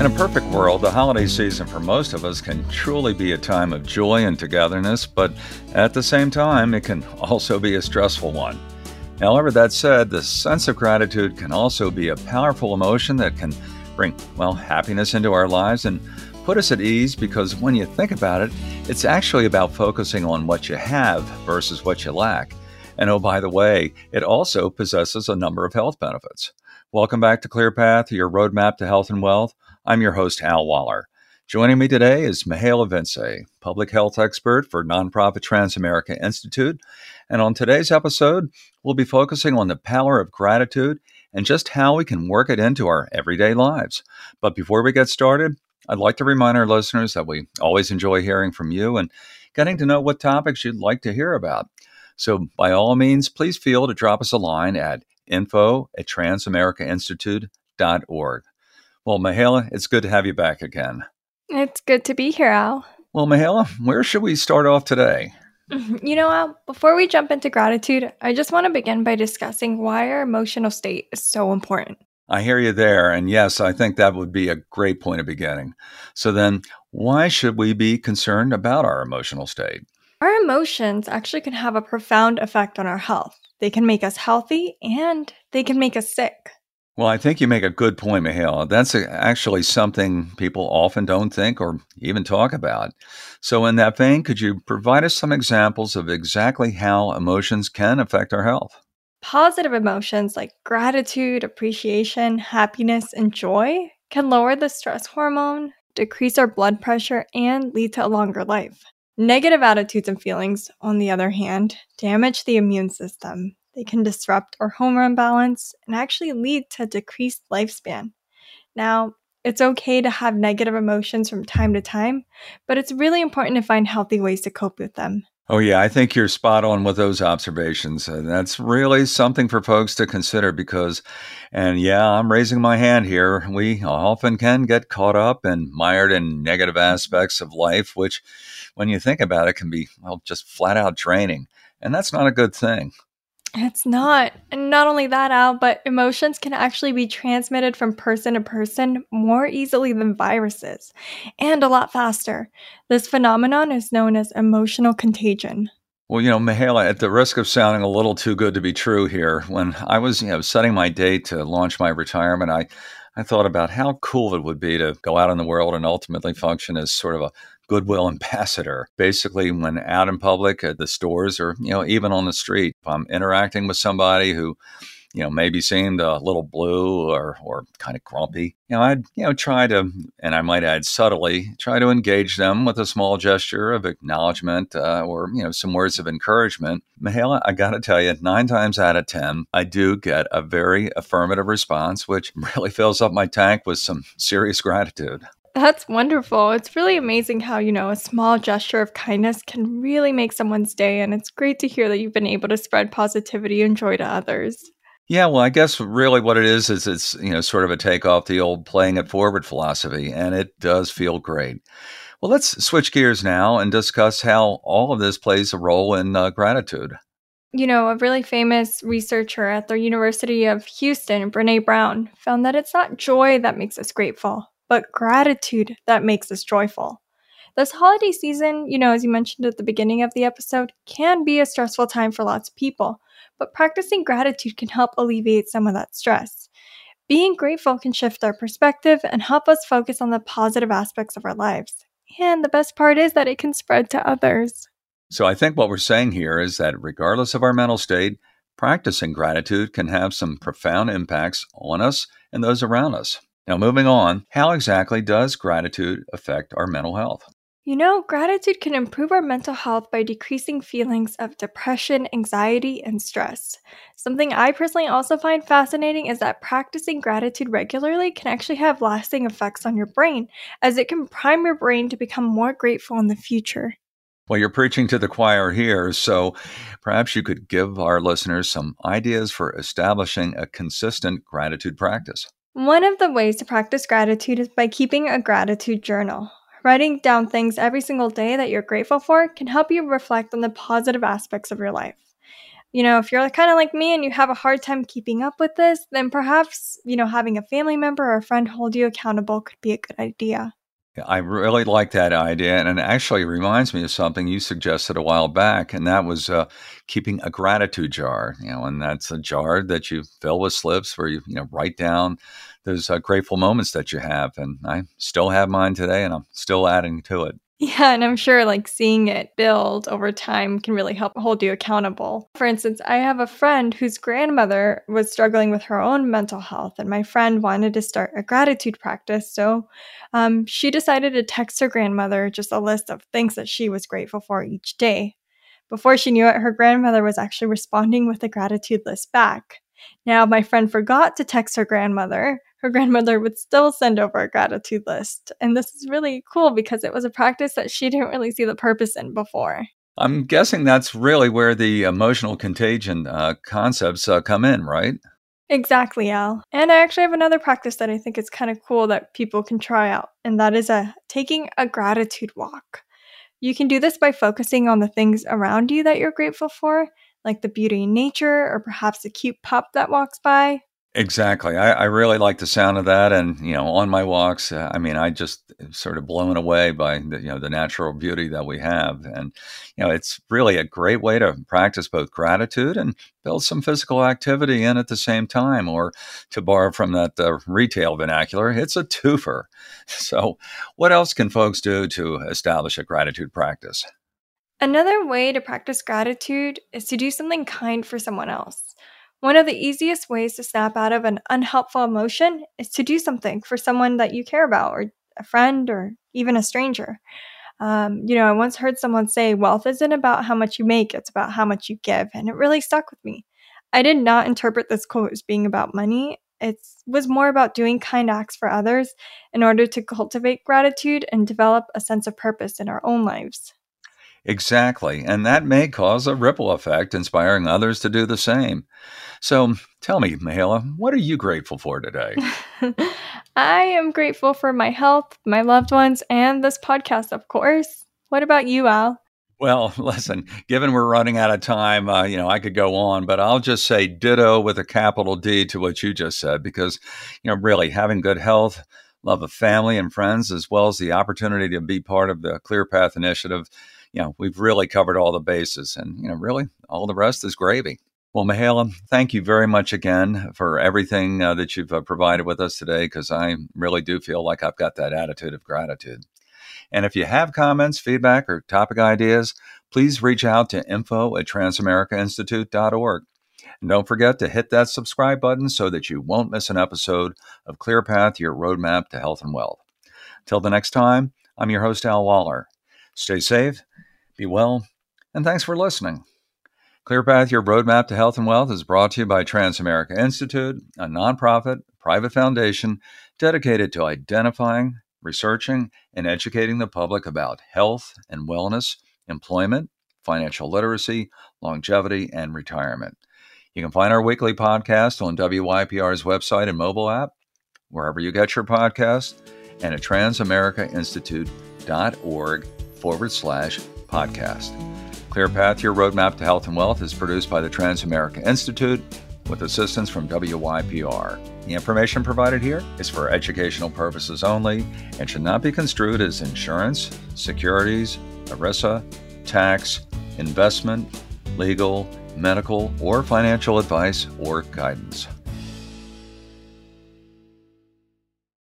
In a perfect world, the holiday season for most of us can truly be a time of joy and togetherness, but at the same time, it can also be a stressful one. However, that said, the sense of gratitude can also be a powerful emotion that can bring, well, happiness into our lives and put us at ease because when you think about it, it's actually about focusing on what you have versus what you lack. And oh, by the way, it also possesses a number of health benefits. Welcome back to ClearPath, your roadmap to health and wealth. I'm your host, Hal Waller. Joining me today is Mihaela Vincze, public health expert for nonprofit Transamerica Institute. And on today's episode, we'll be focusing on the power of gratitude and just how we can work it into our everyday lives. But before we get started, I'd like to remind our listeners that we always enjoy hearing from you and getting to know what topics you'd like to hear about. So, by all means, please feel to drop us a line at info at transamericainstitute.org. Well, Mihaela, it's good to have you back again. It's good to be here, Al. Well, Mihaela, where should we start off today? Mm-hmm. You know, Al, before we jump into gratitude, I just want to begin by discussing why our emotional state is so important. I hear you there. And yes, I think that would be a great point of beginning. So then, why should we be concerned about our emotional state? Our emotions actually can have a profound effect on our health. They can make us healthy and they can make us sick. Well, I think you make a good point, Mihaela. That's uh, actually something people often don't think or even talk about. So, in that vein, could you provide us some examples of exactly how emotions can affect our health? Positive emotions like gratitude, appreciation, happiness, and joy can lower the stress hormone, decrease our blood pressure, and lead to a longer life. Negative attitudes and feelings, on the other hand, damage the immune system, they can disrupt our hormone balance and actually lead to decreased lifespan. Now, it's okay to have negative emotions from time to time, but it's really important to find healthy ways to cope with them. Oh, yeah, I think you're spot on with those observations. Uh, that's really something for folks to consider because, and yeah, I'm raising my hand here. We often can get caught up and mired in negative aspects of life, which, when you think about it, can be, well, just flat out draining. And that's not a good thing. It's not. And not only that, Al, but emotions can actually be transmitted from person to person more easily than viruses and a lot faster. This phenomenon is known as emotional contagion. Well, you know, Mihaela, at the risk of sounding a little too good to be true here, when I was, you know, setting my date to launch my retirement, I I thought about how cool it would be to go out in the world and ultimately function as sort of a goodwill ambassador. Basically, when out in public at the stores or, you know, even on the street, if I'm interacting with somebody who, you know, maybe seemed a little blue or, or kind of grumpy, you know, I'd, you know, try to, and I might add subtly, try to engage them with a small gesture of acknowledgement uh, or, you know, some words of encouragement. Mihaela, I got to tell you, nine times out of 10, I do get a very affirmative response, which really fills up my tank with some serious gratitude. That's wonderful. It's really amazing how, you know, a small gesture of kindness can really make someone's day. And it's great to hear that you've been able to spread positivity and joy to others. Yeah, well, I guess really what it is is it's, you know, sort of a take off the old playing it forward philosophy, and it does feel great. Well, let's switch gears now and discuss how all of this plays a role in uh, gratitude. You know, a really famous researcher at the University of Houston, Brene Brown, found that it's not joy that makes us grateful, but gratitude that makes us joyful. This holiday season, you know, as you mentioned at the beginning of the episode, can be a stressful time for lots of people, but practicing gratitude can help alleviate some of that stress. Being grateful can shift our perspective and help us focus on the positive aspects of our lives. And the best part is that it can spread to others. So I think what we're saying here is that regardless of our mental state, practicing gratitude can have some profound impacts on us and those around us. Now, moving on, how exactly does gratitude affect our mental health? You know, gratitude can improve our mental health by decreasing feelings of depression, anxiety, and stress. Something I personally also find fascinating is that practicing gratitude regularly can actually have lasting effects on your brain, as it can prime your brain to become more grateful in the future. Well, you're preaching to the choir here, so perhaps you could give our listeners some ideas for establishing a consistent gratitude practice. One of the ways to practice gratitude is by keeping a gratitude journal. Writing down things every single day that you're grateful for can help you reflect on the positive aspects of your life. You know, if you're kind of like me and you have a hard time keeping up with this, then perhaps, you know, having a family member or a friend hold you accountable could be a good idea. I really like that idea, and it actually reminds me of something you suggested a while back, and that was uh, keeping a gratitude jar. You know, and that's a jar that you fill with slips where you you know write down those uh, grateful moments that you have, and I still have mine today, and I'm still adding to it. Yeah, and I'm sure like seeing it build over time can really help hold you accountable. For instance, I have a friend whose grandmother was struggling with her own mental health, and my friend wanted to start a gratitude practice. So um, she decided to text her grandmother just a list of things that she was grateful for each day. Before she knew it, her grandmother was actually responding with a gratitude list back. Now, my friend forgot to text her grandmother, her grandmother would still send over a gratitude list. And this is really cool because it was a practice that she didn't really see the purpose in before. I'm guessing that's really where the emotional contagion uh, concepts uh, come in, right? Exactly, Al. And I actually have another practice that I think is kind of cool that people can try out, and that is a taking a gratitude walk. You can do this by focusing on the things around you that you're grateful for, like the beauty in nature or perhaps a cute pup that walks by, Exactly. I, I really like the sound of that, and you know, on my walks, uh, I mean, I just sort of blown away by the you know the natural beauty that we have, and you know, it's really a great way to practice both gratitude and build some physical activity in at the same time. Or to borrow from that uh, retail vernacular, it's a twofer. So, what else can folks do to establish a gratitude practice? Another way to practice gratitude is to do something kind for someone else. One of the easiest ways to snap out of an unhelpful emotion is to do something for someone that you care about, or a friend, or even a stranger. Um, you know, I once heard someone say, Wealth isn't about how much you make, it's about how much you give. And it really stuck with me. I did not interpret this quote as being about money. It was more about doing kind acts for others in order to cultivate gratitude and develop a sense of purpose in our own lives. Exactly. And that may cause a ripple effect, inspiring others to do the same. So tell me, Mihaela, what are you grateful for today? I am grateful for my health, my loved ones, and this podcast, of course. What about you, Al? Well, listen, given we're running out of time, uh, you know, I could go on, but I'll just say ditto with a capital D to what you just said, because, you know, really having good health, love of family and friends, as well as the opportunity to be part of the Clear Path Initiative you know, we've really covered all the bases and, you know, really all the rest is gravy. Well, Mihaela, thank you very much again for everything uh, that you've uh, provided with us today, because I really do feel like I've got that attitude of gratitude. And if you have comments, feedback, or topic ideas, please reach out to info at transamericainstitute.org. And don't forget to hit that subscribe button so that you won't miss an episode of Clear Path, your roadmap to health and wealth. Till the next time, I'm your host, Al Waller. Stay safe, be well, and thanks for listening. ClearPath, your roadmap to health and wealth, is brought to you by Transamerica Institute, a nonprofit private foundation dedicated to identifying, researching, and educating the public about health and wellness, employment, financial literacy, longevity, and retirement. You can find our weekly podcast on WYPR's website and mobile app, wherever you get your podcast, and at transamericainstitute.org forward slash podcast. Clear Path, your roadmap to health and wealth is produced by the Transamerica Institute with assistance from WYPR. The information provided here is for educational purposes only and should not be construed as insurance, securities, ERISA, tax, investment, legal, medical, or financial advice or guidance.